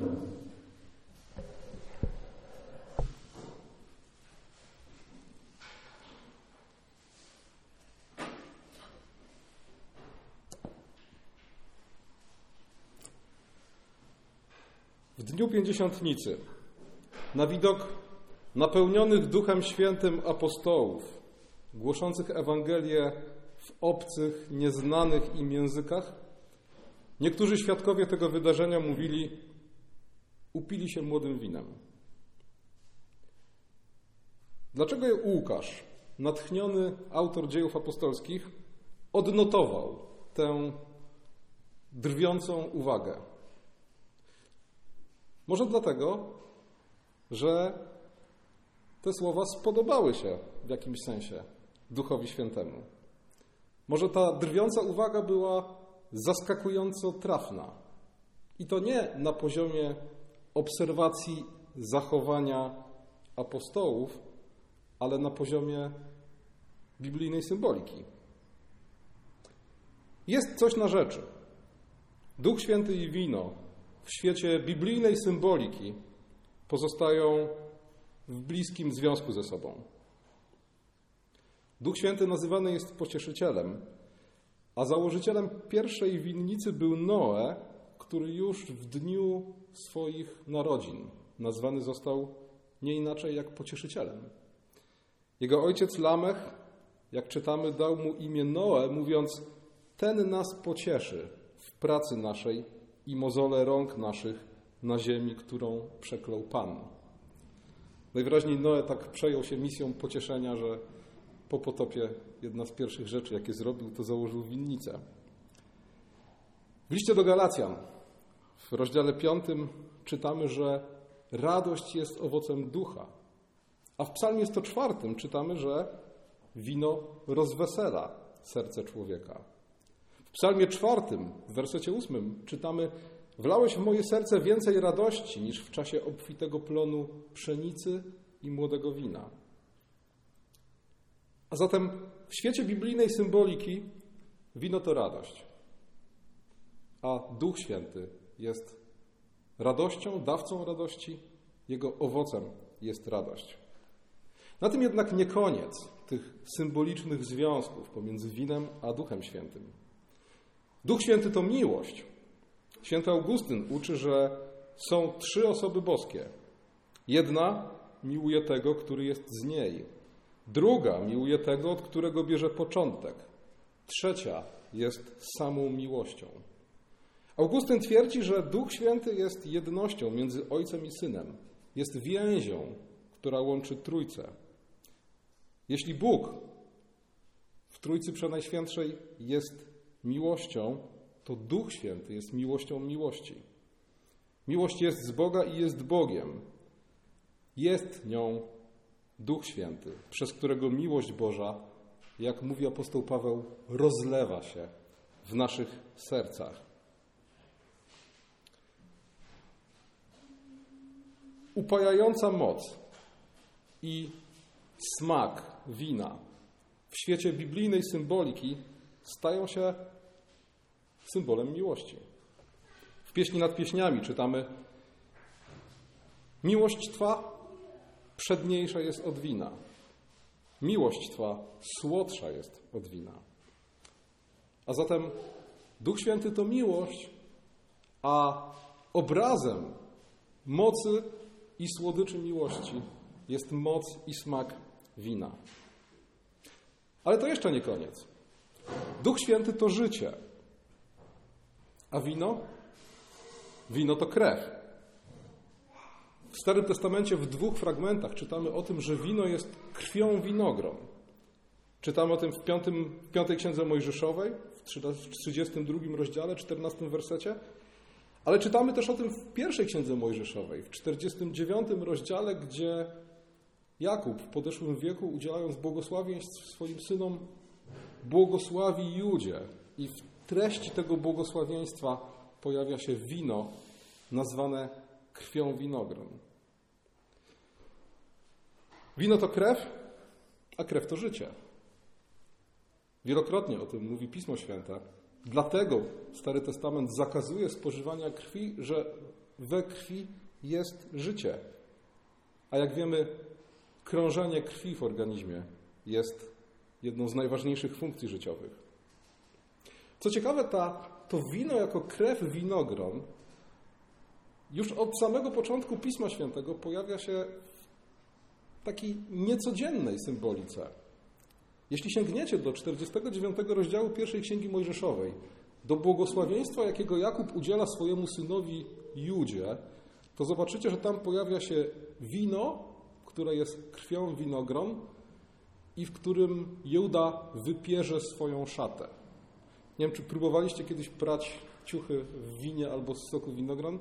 W dniu pięćdziesiątnicy, na widok napełnionych Duchem Świętym apostołów, głoszących Ewangelię w obcych, nieznanych im językach, niektórzy świadkowie tego wydarzenia mówili: Upili się młodym winem. Dlaczego Łukasz, natchniony autor dziejów apostolskich, odnotował tę drwiącą uwagę? Może dlatego, że te słowa spodobały się w jakimś sensie Duchowi Świętemu. Może ta drwiąca uwaga była zaskakująco trafna. I to nie na poziomie obserwacji zachowania apostołów, ale na poziomie biblijnej symboliki. Jest coś na rzeczy. Duch Święty i wino w świecie biblijnej symboliki pozostają w bliskim związku ze sobą. Duch Święty nazywany jest pocieszycielem, a założycielem pierwszej winnicy był Noe, który już w dniu swoich narodzin nazwany został nie inaczej jak pocieszycielem. Jego ojciec Lamech, jak czytamy, dał mu imię Noe, mówiąc: Ten nas pocieszy w pracy naszej i mozole rąk naszych na ziemi, którą przeklął Pan. Najwyraźniej Noe tak przejął się misją pocieszenia, że po potopie jedna z pierwszych rzeczy, jakie zrobił, to założył winnicę. W liście do Galacjan w rozdziale 5 czytamy, że radość jest owocem ducha. A w psalmie 104 czytamy, że wino rozwesela serce człowieka. W psalmie 4 w wersecie 8 czytamy Wlałeś w moje serce więcej radości niż w czasie obfitego plonu pszenicy i młodego wina. A zatem w świecie biblijnej symboliki wino to radość, a Duch Święty jest radością, dawcą radości, jego owocem jest radość. Na tym jednak nie koniec tych symbolicznych związków pomiędzy winem a Duchem Świętym. Duch Święty to miłość. Święty Augustyn uczy, że są trzy osoby boskie. Jedna miłuje tego, który jest z niej. Druga miłuje tego, od którego bierze początek. Trzecia jest samą miłością. Augustyn twierdzi, że Duch Święty jest jednością między Ojcem i Synem. Jest więzią, która łączy Trójcę. Jeśli Bóg w Trójcy Przenajświętszej jest miłością, to Duch Święty jest miłością miłości. Miłość jest z Boga i jest Bogiem. Jest nią Duch Święty, przez którego miłość Boża, jak mówi apostoł Paweł, rozlewa się w naszych sercach. Upajająca moc i smak wina w świecie biblijnej symboliki stają się symbolem miłości. W pieśni nad pieśniami czytamy: Miłość Twa przedniejsza jest od wina. Miłość Twa słodsza jest od wina. A zatem Duch Święty to miłość, a obrazem mocy i słodyczy miłości jest moc i smak wina. Ale to jeszcze nie koniec. Duch Święty to życie. A wino? Wino to krew. W Starym Testamencie w dwóch fragmentach czytamy o tym, że wino jest krwią winogron. Czytamy o tym w, piątym, w piątej księdze Mojżeszowej, w 32 rozdziale, 14 wersecie, ale czytamy też o tym w pierwszej księdze Mojżeszowej, w 49 rozdziale, gdzie Jakub w podeszłym wieku, udzielając błogosławieństw swoim synom, błogosławi Judzie. I w treści tego błogosławieństwa pojawia się wino nazwane krwią winogron. Wino to krew, a krew to życie. Wielokrotnie o tym mówi Pismo Święte. Dlatego Stary Testament zakazuje spożywania krwi, że we krwi jest życie. A jak wiemy, krążenie krwi w organizmie jest jedną z najważniejszych funkcji życiowych. Co ciekawe, ta, to wino jako krew winogron już od samego początku Pisma Świętego pojawia się w takiej niecodziennej symbolice. Jeśli sięgniecie do 49 rozdziału pierwszej Księgi Mojżeszowej, do błogosławieństwa, jakiego Jakub udziela swojemu synowi Judzie, to zobaczycie, że tam pojawia się wino, które jest krwią winogron i w którym Juda wypierze swoją szatę. Nie wiem, czy próbowaliście kiedyś prać ciuchy w winie albo z soku winogron.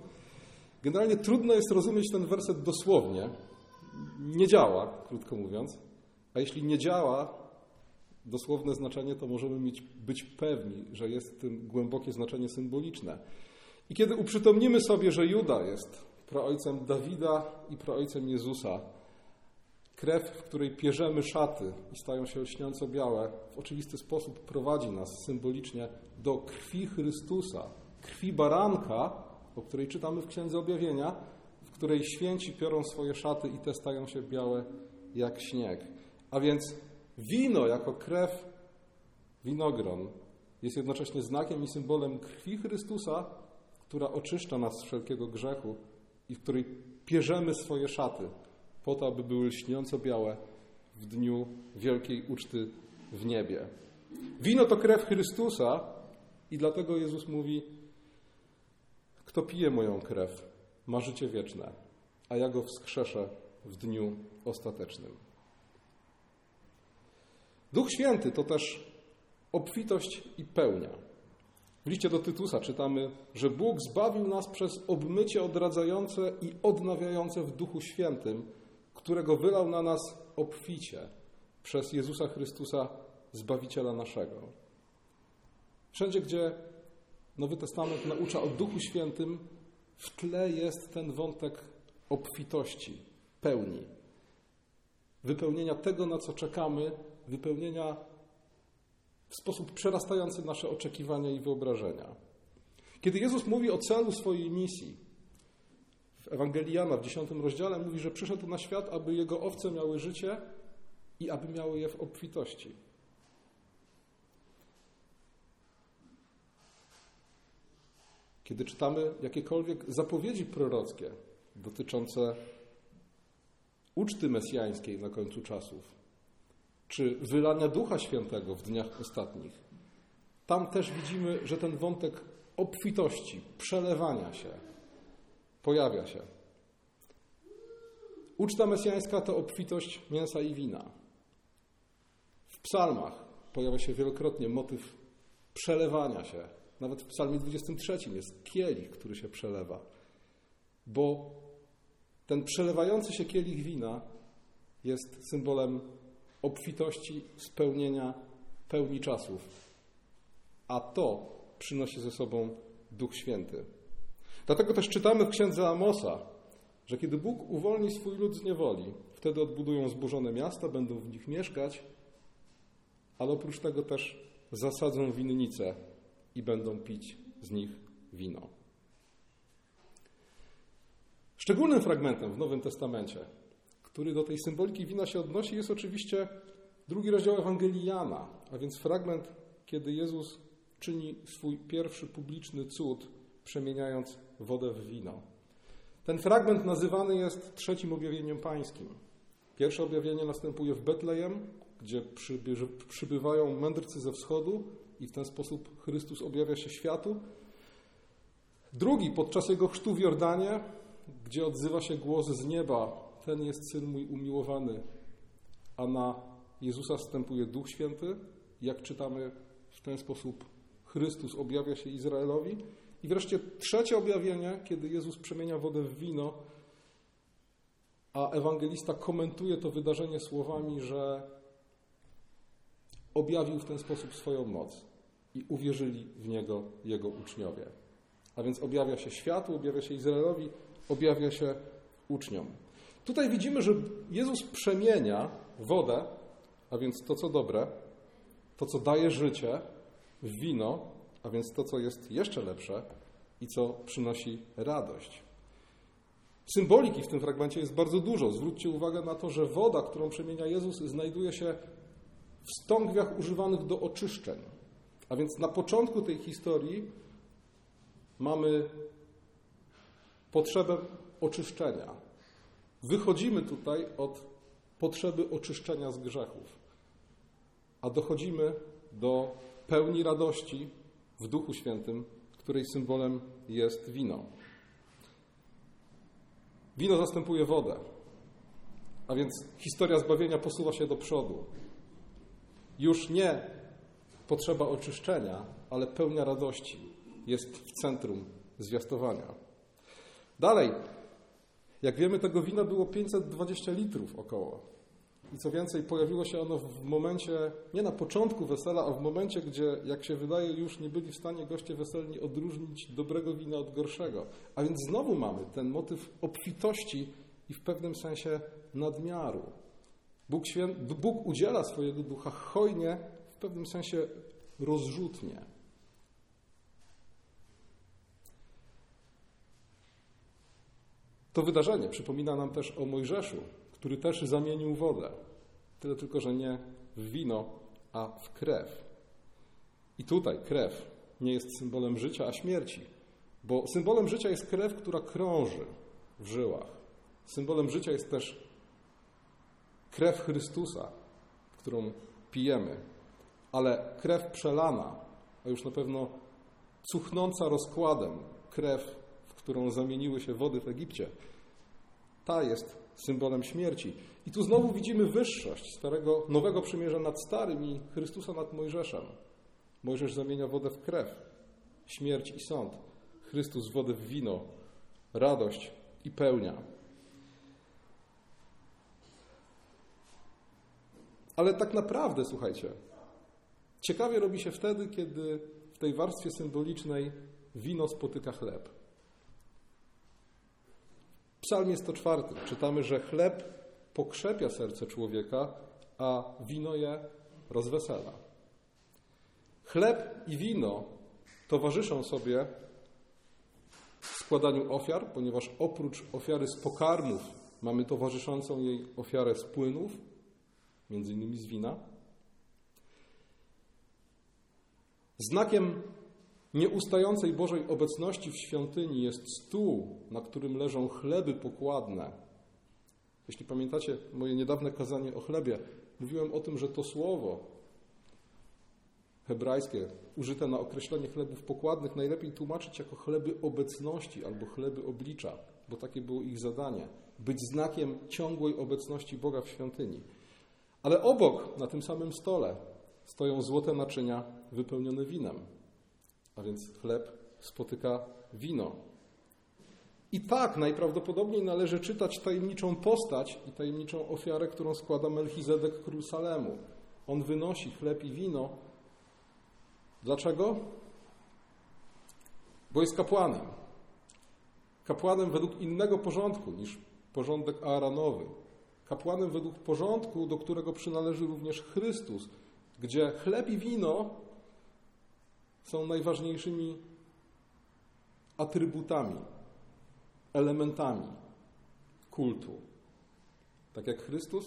Generalnie trudno jest rozumieć ten werset dosłownie. Nie działa, krótko mówiąc. A jeśli nie działa, dosłowne znaczenie, to możemy mieć, być pewni, że jest w tym głębokie znaczenie symboliczne. I kiedy uprzytomnimy sobie, że Juda jest praojcem Dawida i praojcem Jezusa, krew, w której pierzemy szaty i stają się lśniąco białe, w oczywisty sposób prowadzi nas symbolicznie do krwi Chrystusa, krwi baranka, o której czytamy w Księdze Objawienia, w której święci piorą swoje szaty i te stają się białe jak śnieg. A więc wino jako krew winogron jest jednocześnie znakiem i symbolem krwi Chrystusa, która oczyszcza nas z wszelkiego grzechu i w której pierzemy swoje szaty, po to, aby były lśniąco białe w dniu wielkiej uczty w niebie. Wino to krew Chrystusa i dlatego Jezus mówi: Kto pije moją krew, ma życie wieczne, a ja go wskrzeszę w dniu ostatecznym. Duch Święty to też obfitość i pełnia. W liście do Tytusa czytamy, że Bóg zbawił nas przez obmycie odradzające i odnawiające w Duchu Świętym, którego wylał na nas obficie przez Jezusa Chrystusa, Zbawiciela naszego. Wszędzie, gdzie Nowy Testament naucza o Duchu Świętym, w tle jest ten wątek obfitości, pełni, wypełnienia tego, na co czekamy, wypełnienia w sposób przerastający nasze oczekiwania i wyobrażenia. Kiedy Jezus mówi o celu swojej misji, w Ewangelii Jana w 10 rozdziale mówi, że przyszedł na świat, aby jego owce miały życie i aby miały je w obfitości. Kiedy czytamy jakiekolwiek zapowiedzi prorockie dotyczące uczty mesjańskiej na końcu czasów, czy wylania Ducha Świętego w dniach ostatnich, tam też widzimy, że ten wątek obfitości, przelewania się pojawia się. Uczta mesjańska to obfitość mięsa i wina. W psalmach pojawia się wielokrotnie motyw przelewania się. Nawet w psalmie 23 jest kielich, który się przelewa. Bo ten przelewający się kielich wina jest symbolem obfitości, spełnienia, pełni czasów. A to przynosi ze sobą Duch Święty. Dlatego też czytamy w księdze Amosa, że kiedy Bóg uwolni swój lud z niewoli, wtedy odbudują zburzone miasta, będą w nich mieszkać, ale oprócz tego też zasadzą winnice i będą pić z nich wino. Szczególnym fragmentem w Nowym Testamencie, który do tej symboliki wina się odnosi, jest oczywiście drugi rozdział Ewangelii Jana, a więc fragment, kiedy Jezus czyni swój pierwszy publiczny cud, przemieniając wodę w wino. Ten fragment nazywany jest trzecim objawieniem pańskim. Pierwsze objawienie następuje w Betlejem, gdzie przybywają mędrcy ze wschodu i w ten sposób Chrystus objawia się światu. Drugi podczas jego chrztu w Jordanie, gdzie odzywa się głos z nieba: Ten jest syn mój umiłowany, a na Jezusa wstępuje Duch Święty. Jak czytamy, w ten sposób Chrystus objawia się Izraelowi. I wreszcie trzecie objawienie, kiedy Jezus przemienia wodę w wino, a ewangelista komentuje to wydarzenie słowami, że objawił w ten sposób swoją moc i uwierzyli w niego jego uczniowie. A więc objawia się światu, objawia się Izraelowi, objawia się uczniom. Tutaj widzimy, że Jezus przemienia wodę, a więc to, co dobre, to, co daje życie, w wino, a więc to, co jest jeszcze lepsze i co przynosi radość. Symboliki w tym fragmencie jest bardzo dużo. Zwróćcie uwagę na to, że woda, którą przemienia Jezus, znajduje się w stągwiach używanych do oczyszczeń. A więc na początku tej historii mamy potrzebę oczyszczenia. Wychodzimy tutaj od potrzeby oczyszczenia z grzechów, a dochodzimy do pełni radości w Duchu Świętym, której symbolem jest wino. Wino zastępuje wodę, a więc historia zbawienia posuwa się do przodu. Już nie potrzeba oczyszczenia, ale pełnia radości jest w centrum zwiastowania. Dalej, jak wiemy, tego wina było 520 litrów około. I co więcej, pojawiło się ono w momencie, nie na początku wesela, a w momencie, gdzie, jak się wydaje, już nie byli w stanie goście weselni odróżnić dobrego wina od gorszego. A więc znowu mamy ten motyw obfitości i w pewnym sensie nadmiaru. Bóg. Bóg udziela swojego ducha hojnie, w pewnym sensie rozrzutnie. To wydarzenie przypomina nam też o Mojżeszu, który też zamienił wodę. Tyle tylko, że nie w wino, a w krew. I tutaj krew nie jest symbolem życia, a śmierci, bo symbolem życia jest krew, która krąży w żyłach. Symbolem życia jest też krew Chrystusa, którą pijemy, ale krew przelana, a już na pewno cuchnąca rozkładem krew, którą zamieniły się wody w Egipcie, ta jest symbolem śmierci. I tu znowu widzimy wyższość starego, nowego przymierza nad starym i Chrystusa nad Mojżeszem. Mojżesz zamienia wodę w krew, śmierć i sąd. Chrystus wodę w wino, radość i pełnia. Ale tak naprawdę, słuchajcie, ciekawie robi się wtedy, kiedy w tej warstwie symbolicznej wino spotyka chleb. W psalmie 104 czytamy, że chleb pokrzepia serce człowieka, a wino je rozwesela. Chleb i wino towarzyszą sobie w składaniu ofiar, ponieważ oprócz ofiary z pokarmów mamy towarzyszącą jej ofiarę z płynów, między innymi z wina. Znakiem nieustającej Bożej obecności w świątyni jest stół, na którym leżą chleby pokładne. Jeśli pamiętacie moje niedawne kazanie o chlebie, mówiłem o tym, że to słowo hebrajskie użyte na określenie chlebów pokładnych najlepiej tłumaczyć jako chleby obecności albo chleby oblicza, bo takie było ich zadanie być znakiem ciągłej obecności Boga w świątyni. Ale obok, na tym samym stole, stoją złote naczynia wypełnione winem a więc chleb spotyka wino. I tak najprawdopodobniej należy czytać tajemniczą postać i tajemniczą ofiarę, którą składa Melchizedek król Salemu. On wynosi chleb i wino. Dlaczego? Bo jest kapłanem. Kapłanem według innego porządku niż porządek Aaronowy. Kapłanem według porządku, do którego przynależy również Chrystus, gdzie chleb i wino są najważniejszymi atrybutami, elementami kultu. Tak jak Chrystus,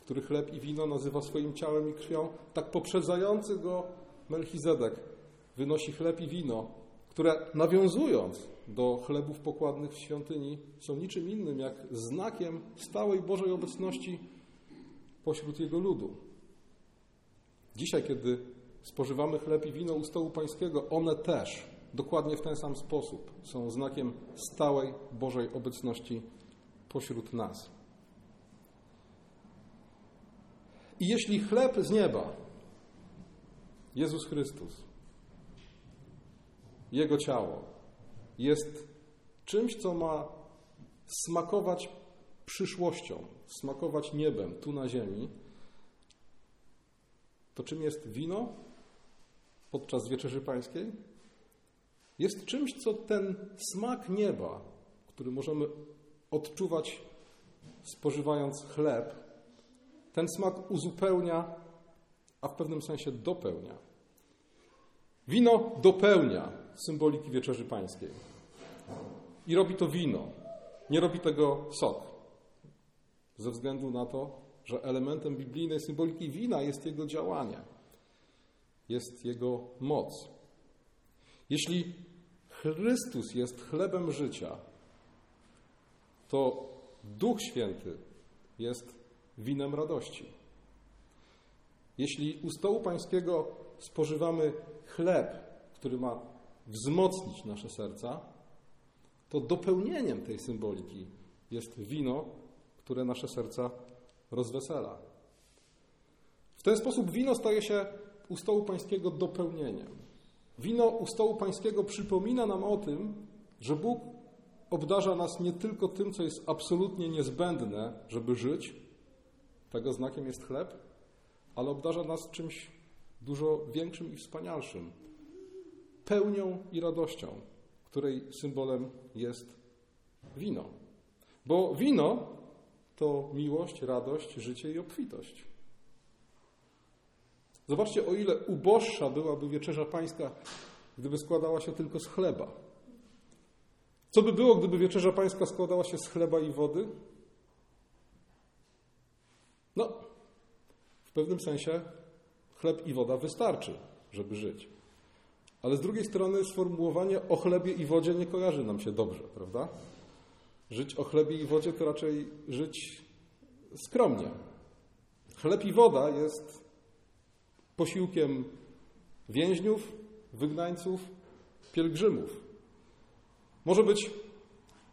który chleb i wino nazywa swoim ciałem i krwią, tak poprzedzający go Melchizedek wynosi chleb i wino, które nawiązując do chlebów pokładnych w świątyni są niczym innym jak znakiem stałej Bożej obecności pośród Jego ludu. Dzisiaj, kiedy spożywamy chleb i wino u stołu pańskiego, one też dokładnie w ten sam sposób są znakiem stałej Bożej obecności pośród nas. I jeśli chleb z nieba, Jezus Chrystus, Jego ciało, jest czymś, co ma smakować przyszłością, smakować niebem tu na ziemi, to czym jest wino? Podczas wieczerzy pańskiej, jest czymś, co ten smak nieba, który możemy odczuwać spożywając chleb, ten smak uzupełnia, a w pewnym sensie dopełnia. Wino dopełnia symboliki wieczerzy pańskiej. I robi to wino. Nie robi tego sok. Ze względu na to, że elementem biblijnej symboliki wina jest jego działanie, jest jego moc. Jeśli Chrystus jest chlebem życia, to Duch Święty jest winem radości. Jeśli u stołu Pańskiego spożywamy chleb, który ma wzmocnić nasze serca, to dopełnieniem tej symboliki jest wino, które nasze serca rozwesela. W ten sposób wino staje się u stołu Pańskiego dopełnieniem. Wino u stołu Pańskiego przypomina nam o tym, że Bóg obdarza nas nie tylko tym, co jest absolutnie niezbędne, żeby żyć, tego znakiem jest chleb, ale obdarza nas czymś dużo większym i wspanialszym pełnią i radością, której symbolem jest wino. Bo wino to miłość, radość, życie i obfitość. Zobaczcie, o ile uboższa byłaby wieczerza pańska, gdyby składała się tylko z chleba. Co by było, gdyby wieczerza pańska składała się z chleba i wody? No, w pewnym sensie chleb i woda wystarczy, żeby żyć. Ale z drugiej strony sformułowanie o chlebie i wodzie nie kojarzy nam się dobrze, prawda? Żyć o chlebie i wodzie to raczej żyć skromnie. Chleb i woda jest posiłkiem więźniów, wygnańców, pielgrzymów. Może być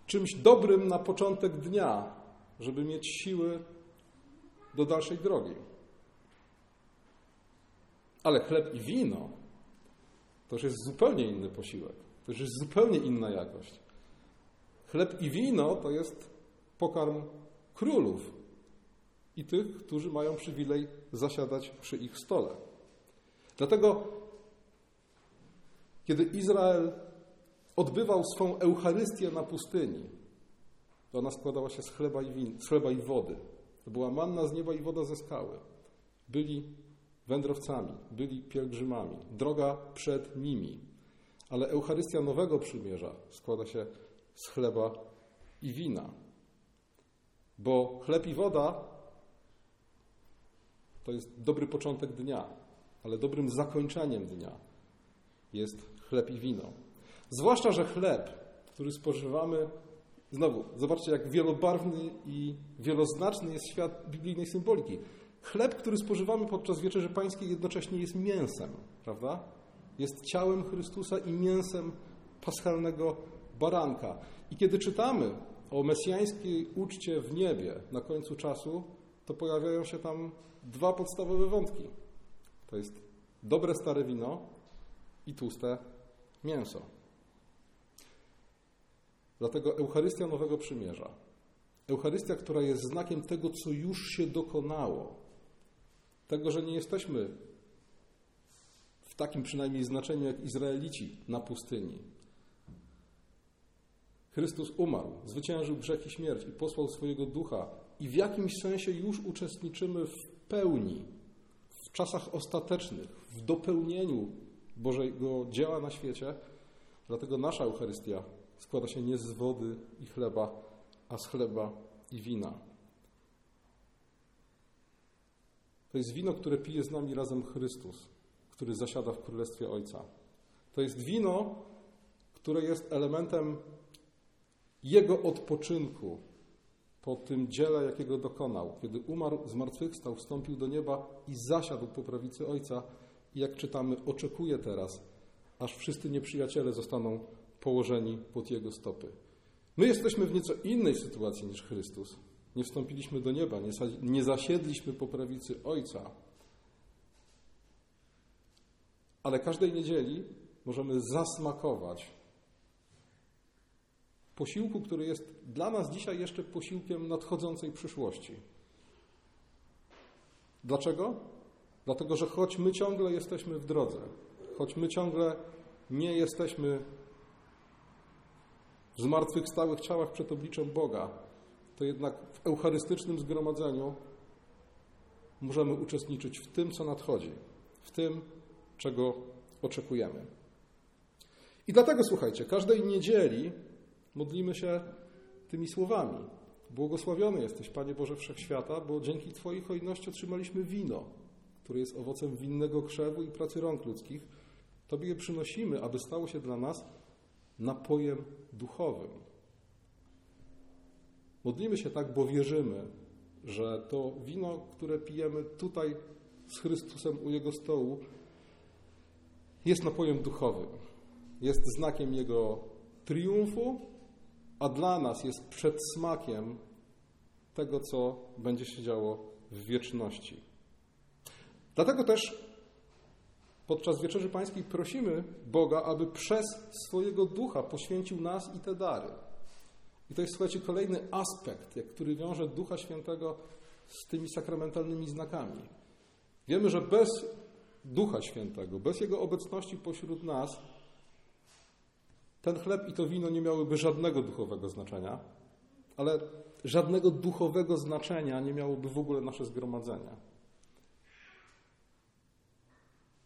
czymś dobrym na początek dnia, żeby mieć siły do dalszej drogi. Ale chleb i wino to już jest zupełnie inny posiłek. To już jest zupełnie inna jakość. Chleb i wino to jest pokarm królów i tych, którzy mają przywilej zasiadać przy ich stole. Dlatego, kiedy Izrael odbywał swą Eucharystię na pustyni, to ona składała się z chleba i, win, z chleba i wody. To była manna z nieba i woda ze skały. Byli wędrowcami, byli pielgrzymami, droga przed nimi. Ale Eucharystia Nowego Przymierza składa się z chleba i wina. Bo chleb i woda to jest dobry początek dnia, ale dobrym zakończeniem dnia jest chleb i wino. Zwłaszcza, że chleb, który spożywamy, znowu, zobaczcie, jak wielobarwny i wieloznaczny jest świat biblijnej symboliki. Chleb, który spożywamy podczas wieczerzy pańskiej, jednocześnie jest mięsem, prawda? Jest ciałem Chrystusa i mięsem paschalnego baranka. I kiedy czytamy o mesjańskiej uczcie w niebie na końcu czasu, to pojawiają się tam dwa podstawowe wątki. To jest dobre stare wino i tłuste mięso. Dlatego Eucharystia Nowego Przymierza, Eucharystia, która jest znakiem tego, co już się dokonało, tego, że nie jesteśmy w takim przynajmniej znaczeniu jak Izraelici na pustyni. Chrystus umarł, zwyciężył grzech i śmierć i posłał swojego ducha, i w jakimś sensie już uczestniczymy w pełni, czasach ostatecznych, w dopełnieniu Bożego dzieła na świecie. Dlatego nasza Eucharystia składa się nie z wody i chleba, a z chleba i wina. To jest wino, które pije z nami razem Chrystus, który zasiada w Królestwie Ojca. To jest wino, które jest elementem Jego odpoczynku po tym dziele, jakiego dokonał. Kiedy umarł, zmartwychwstał, wstąpił do nieba i zasiadł po prawicy Ojca. I jak czytamy, oczekuje teraz, aż wszyscy nieprzyjaciele zostaną położeni pod Jego stopy. My jesteśmy w nieco innej sytuacji niż Chrystus. Nie wstąpiliśmy do nieba, nie, zasiedliśmy po prawicy Ojca. Ale każdej niedzieli możemy zasmakować posiłku, który jest dla nas dzisiaj jeszcze posiłkiem nadchodzącej przyszłości. Dlaczego? Dlatego, że choć my ciągle jesteśmy w drodze, choć my ciągle nie jesteśmy w zmartwychwstałych ciałach przed obliczem Boga, to jednak w eucharystycznym zgromadzeniu możemy uczestniczyć w tym, co nadchodzi, w tym, czego oczekujemy. I dlatego słuchajcie, każdej niedzieli modlimy się tymi słowami. Błogosławiony jesteś, Panie Boże Wszechświata, bo dzięki Twojej hojności otrzymaliśmy wino, które jest owocem winnego krzewu i pracy rąk ludzkich. Tobie je przynosimy, aby stało się dla nas napojem duchowym. Modlimy się tak, bo wierzymy, że to wino, które pijemy tutaj z Chrystusem u Jego stołu, jest napojem duchowym. Jest znakiem Jego triumfu, a dla nas jest przedsmakiem tego, co będzie się działo w wieczności. Dlatego też podczas Wieczerzy Pańskiej prosimy Boga, aby przez swojego ducha poświęcił nas i te dary. I to jest, słuchajcie, kolejny aspekt, jak który wiąże Ducha Świętego z tymi sakramentalnymi znakami. Wiemy, że bez Ducha Świętego, bez Jego obecności pośród nas, ten chleb i to wino nie miałyby żadnego duchowego znaczenia, ale żadnego duchowego znaczenia nie miałoby w ogóle nasze zgromadzenia.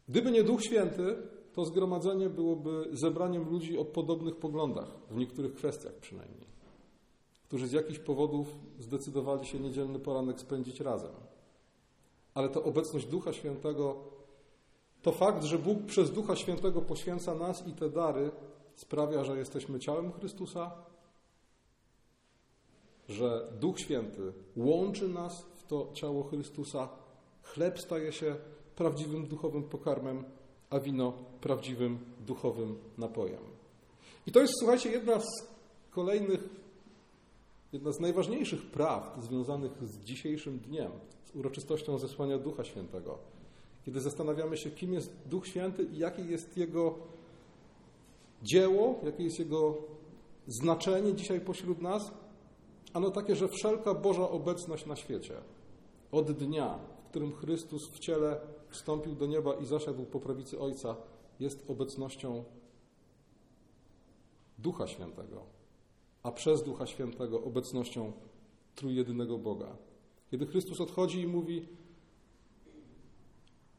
Gdyby nie Duch Święty, to zgromadzenie byłoby zebraniem ludzi o podobnych poglądach, w niektórych kwestiach przynajmniej, którzy z jakichś powodów zdecydowali się niedzielny poranek spędzić razem. Ale to obecność Ducha Świętego, to fakt, że Bóg przez Ducha Świętego poświęca nas i te dary, sprawia, że jesteśmy ciałem Chrystusa, że Duch Święty łączy nas w to ciało Chrystusa, chleb staje się prawdziwym duchowym pokarmem, a wino prawdziwym duchowym napojem. I to jest, słuchajcie, jedna z kolejnych, jedna z najważniejszych prawd związanych z dzisiejszym dniem, z uroczystością zesłania Ducha Świętego. Kiedy zastanawiamy się, kim jest Duch Święty i jakie jest Jego dzieło, jakie jest Jego znaczenie dzisiaj pośród nas, ano takie, że wszelka Boża obecność na świecie od dnia, w którym Chrystus w ciele wstąpił do nieba i zasiadł po prawicy Ojca, jest obecnością Ducha Świętego, a przez Ducha Świętego obecnością trójjedynego Boga. Kiedy Chrystus odchodzi i mówi: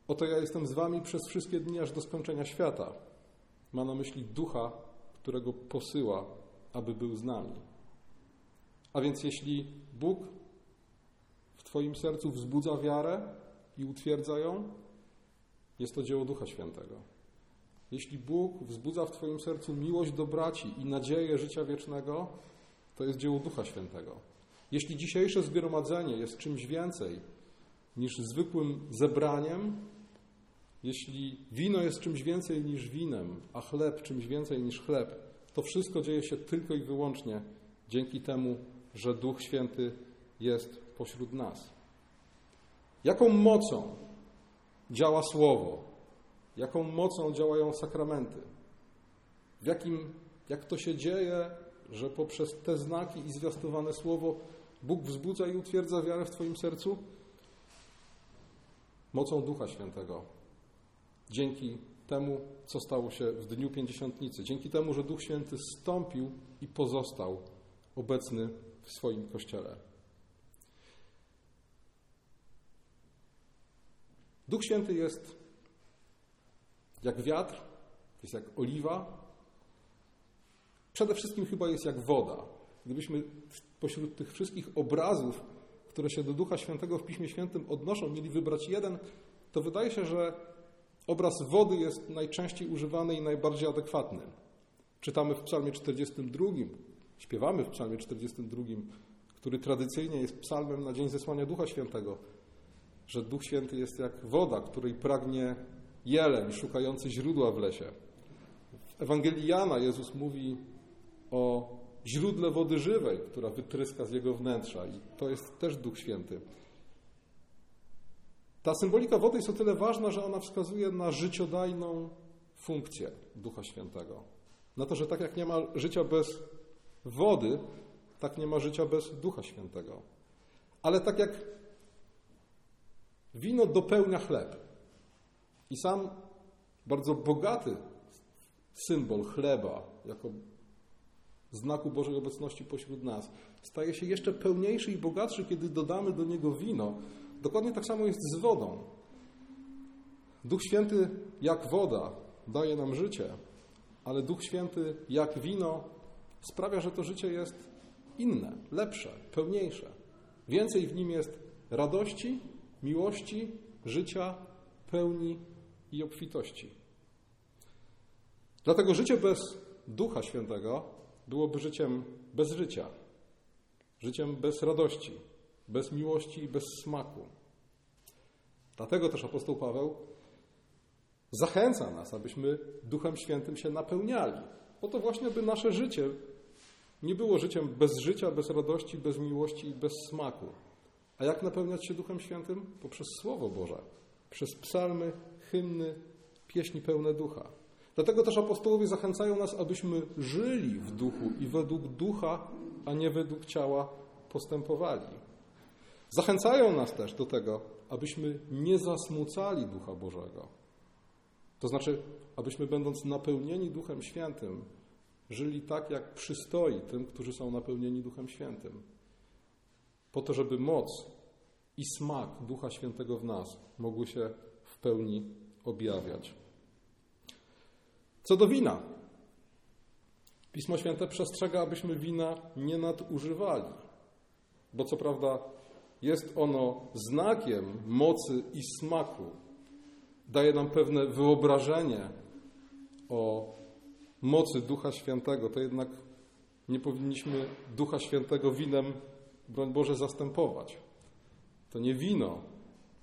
Oto ja jestem z wami przez wszystkie dni aż do skończenia świata, ma na myśli Ducha, którego posyła, aby był z nami. A więc jeśli Bóg w Twoim sercu wzbudza wiarę i utwierdza ją, jest to dzieło Ducha Świętego. Jeśli Bóg wzbudza w Twoim sercu miłość do braci i nadzieję życia wiecznego, to jest dzieło Ducha Świętego. Jeśli dzisiejsze zgromadzenie jest czymś więcej niż zwykłym zebraniem, jeśli wino jest czymś więcej niż winem, a chleb czymś więcej niż chleb, to wszystko dzieje się tylko i wyłącznie dzięki temu, że Duch Święty jest pośród nas. Jaką mocą działa Słowo? Jaką mocą działają sakramenty? W jakim, jak to się dzieje, że poprzez te znaki i zwiastowane Słowo Bóg wzbudza i utwierdza wiarę w Twoim sercu? Mocą Ducha Świętego. Dzięki temu, co stało się w dniu pięćdziesiątnicy. Dzięki temu, że Duch Święty stąpił i pozostał obecny w swoim kościele. Duch Święty jest jak wiatr, jest jak oliwa. Przede wszystkim chyba jest jak woda. Gdybyśmy pośród tych wszystkich obrazów, które się do Ducha Świętego w Piśmie Świętym odnoszą, mieli wybrać jeden, to wydaje się, że obraz wody jest najczęściej używany i najbardziej adekwatny. Czytamy w Psalmie 42, śpiewamy w Psalmie 42, który tradycyjnie jest psalmem na dzień zesłania Ducha Świętego że Duch Święty jest jak woda, której pragnie jeleń szukający źródła w lesie. W Ewangelii Jana Jezus mówi o źródle wody żywej, która wytryska z jego wnętrza i to jest też Duch Święty. Ta symbolika wody jest o tyle ważna, że ona wskazuje na życiodajną funkcję Ducha Świętego. Na to, że tak jak nie ma życia bez wody, tak nie ma życia bez Ducha Świętego. Ale tak jak Wino dopełnia chleb. I sam bardzo bogaty symbol chleba, jako znaku Bożej obecności pośród nas, staje się jeszcze pełniejszy i bogatszy, kiedy dodamy do niego wino. Dokładnie tak samo jest z wodą. Duch Święty, jak woda, daje nam życie, ale Duch Święty, jak wino, sprawia, że to życie jest inne, lepsze, pełniejsze. Więcej w nim jest radości, miłości, życia, pełni i obfitości. Dlatego życie bez Ducha Świętego byłoby życiem bez życia, życiem bez radości, bez miłości i bez smaku. Dlatego też apostoł Paweł zachęca nas, abyśmy Duchem Świętym się napełniali. Po to właśnie, by nasze życie nie było życiem bez życia, bez radości, bez miłości i bez smaku. A jak napełniać się Duchem Świętym? Poprzez Słowo Boże, przez psalmy, hymny, pieśni pełne ducha. Dlatego też apostołowie zachęcają nas, abyśmy żyli w duchu i według ducha, a nie według ciała postępowali. Zachęcają nas też do tego, abyśmy nie zasmucali Ducha Bożego. To znaczy, abyśmy będąc napełnieni Duchem Świętym, żyli tak, jak przystoi tym, którzy są napełnieni Duchem Świętym. Po to, żeby moc i smak Ducha Świętego w nas mogły się w pełni objawiać. Co do wina. Pismo Święte przestrzega, abyśmy wina nie nadużywali, bo co prawda jest ono znakiem mocy i smaku, daje nam pewne wyobrażenie o mocy Ducha Świętego, to jednak nie powinniśmy Ducha Świętego winem, broń Boże, zastępować. To nie wino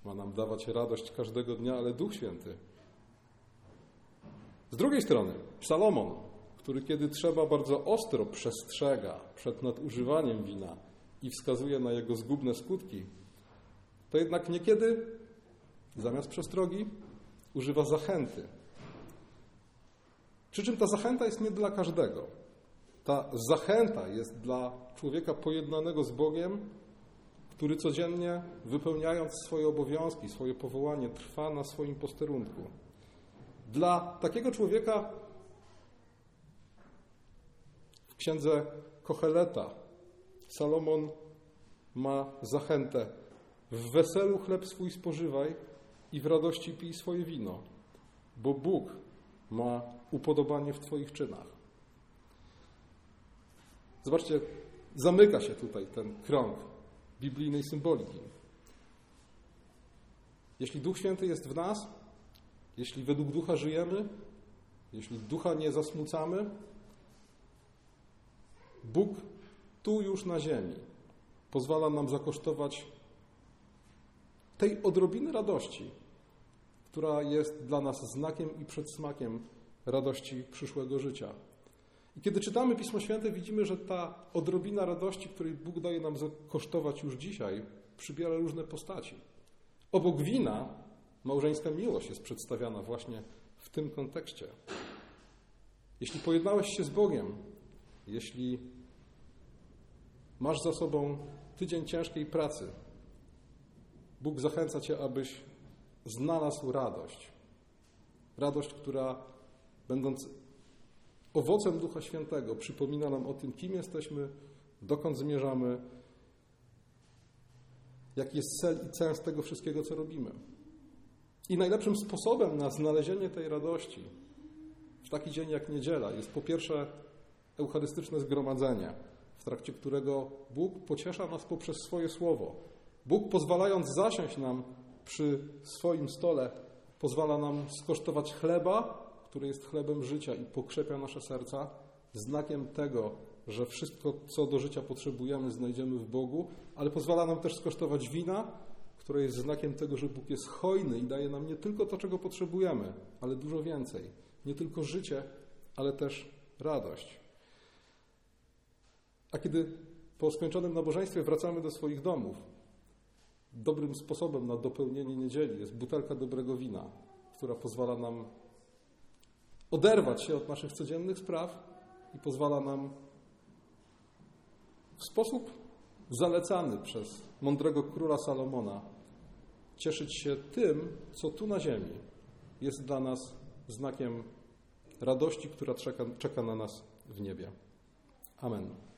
ma nam dawać radość każdego dnia, ale Duch Święty. Z drugiej strony, Salomon, który kiedy trzeba bardzo ostro przestrzega przed nadużywaniem wina i wskazuje na jego zgubne skutki, to jednak niekiedy zamiast przestrogi używa zachęty. Przy czym ta zachęta jest nie dla każdego. Ta zachęta jest dla człowieka pojednanego z Bogiem, który codziennie, wypełniając swoje obowiązki, swoje powołanie, trwa na swoim posterunku. Dla takiego człowieka w księdze Kocheleta Salomon ma zachętę w weselu chleb swój spożywaj i w radości pij swoje wino, bo Bóg ma upodobanie w Twoich czynach. Zobaczcie, zamyka się tutaj ten krąg biblijnej symboliki. Jeśli Duch Święty jest w nas, jeśli według Ducha żyjemy, jeśli Ducha nie zasmucamy, Bóg tu już na ziemi pozwala nam zakosztować tej odrobiny radości, która jest dla nas znakiem i przedsmakiem radości przyszłego życia. I kiedy czytamy Pismo Święte, widzimy, że ta odrobina radości, której Bóg daje nam zakosztować już dzisiaj, przybiera różne postaci. Obok wina małżeńska miłość jest przedstawiana właśnie w tym kontekście. Jeśli pojednałeś się z Bogiem, jeśli masz za sobą tydzień ciężkiej pracy, Bóg zachęca Cię, abyś znalazł radość. Radość, która będąc owocem Ducha Świętego, przypomina nam o tym, kim jesteśmy, dokąd zmierzamy, jaki jest cel i sens tego wszystkiego, co robimy. I najlepszym sposobem na znalezienie tej radości w taki dzień jak niedziela jest po pierwsze eucharystyczne zgromadzenie, w trakcie którego Bóg pociesza nas poprzez swoje słowo. Bóg pozwalając zasiąść nam przy swoim stole, pozwala nam skosztować chleba, który jest chlebem życia i pokrzepia nasze serca, znakiem tego, że wszystko, co do życia potrzebujemy, znajdziemy w Bogu, ale pozwala nam też skosztować wina, które jest znakiem tego, że Bóg jest hojny i daje nam nie tylko to, czego potrzebujemy, ale dużo więcej. Nie tylko życie, ale też radość. A kiedy po skończonym nabożeństwie wracamy do swoich domów, dobrym sposobem na dopełnienie niedzieli jest butelka dobrego wina, która pozwala nam oderwać się od naszych codziennych spraw i pozwala nam w sposób zalecany przez mądrego króla Salomona cieszyć się tym, co tu na ziemi jest dla nas znakiem radości, która czeka, czeka na nas w niebie. Amen.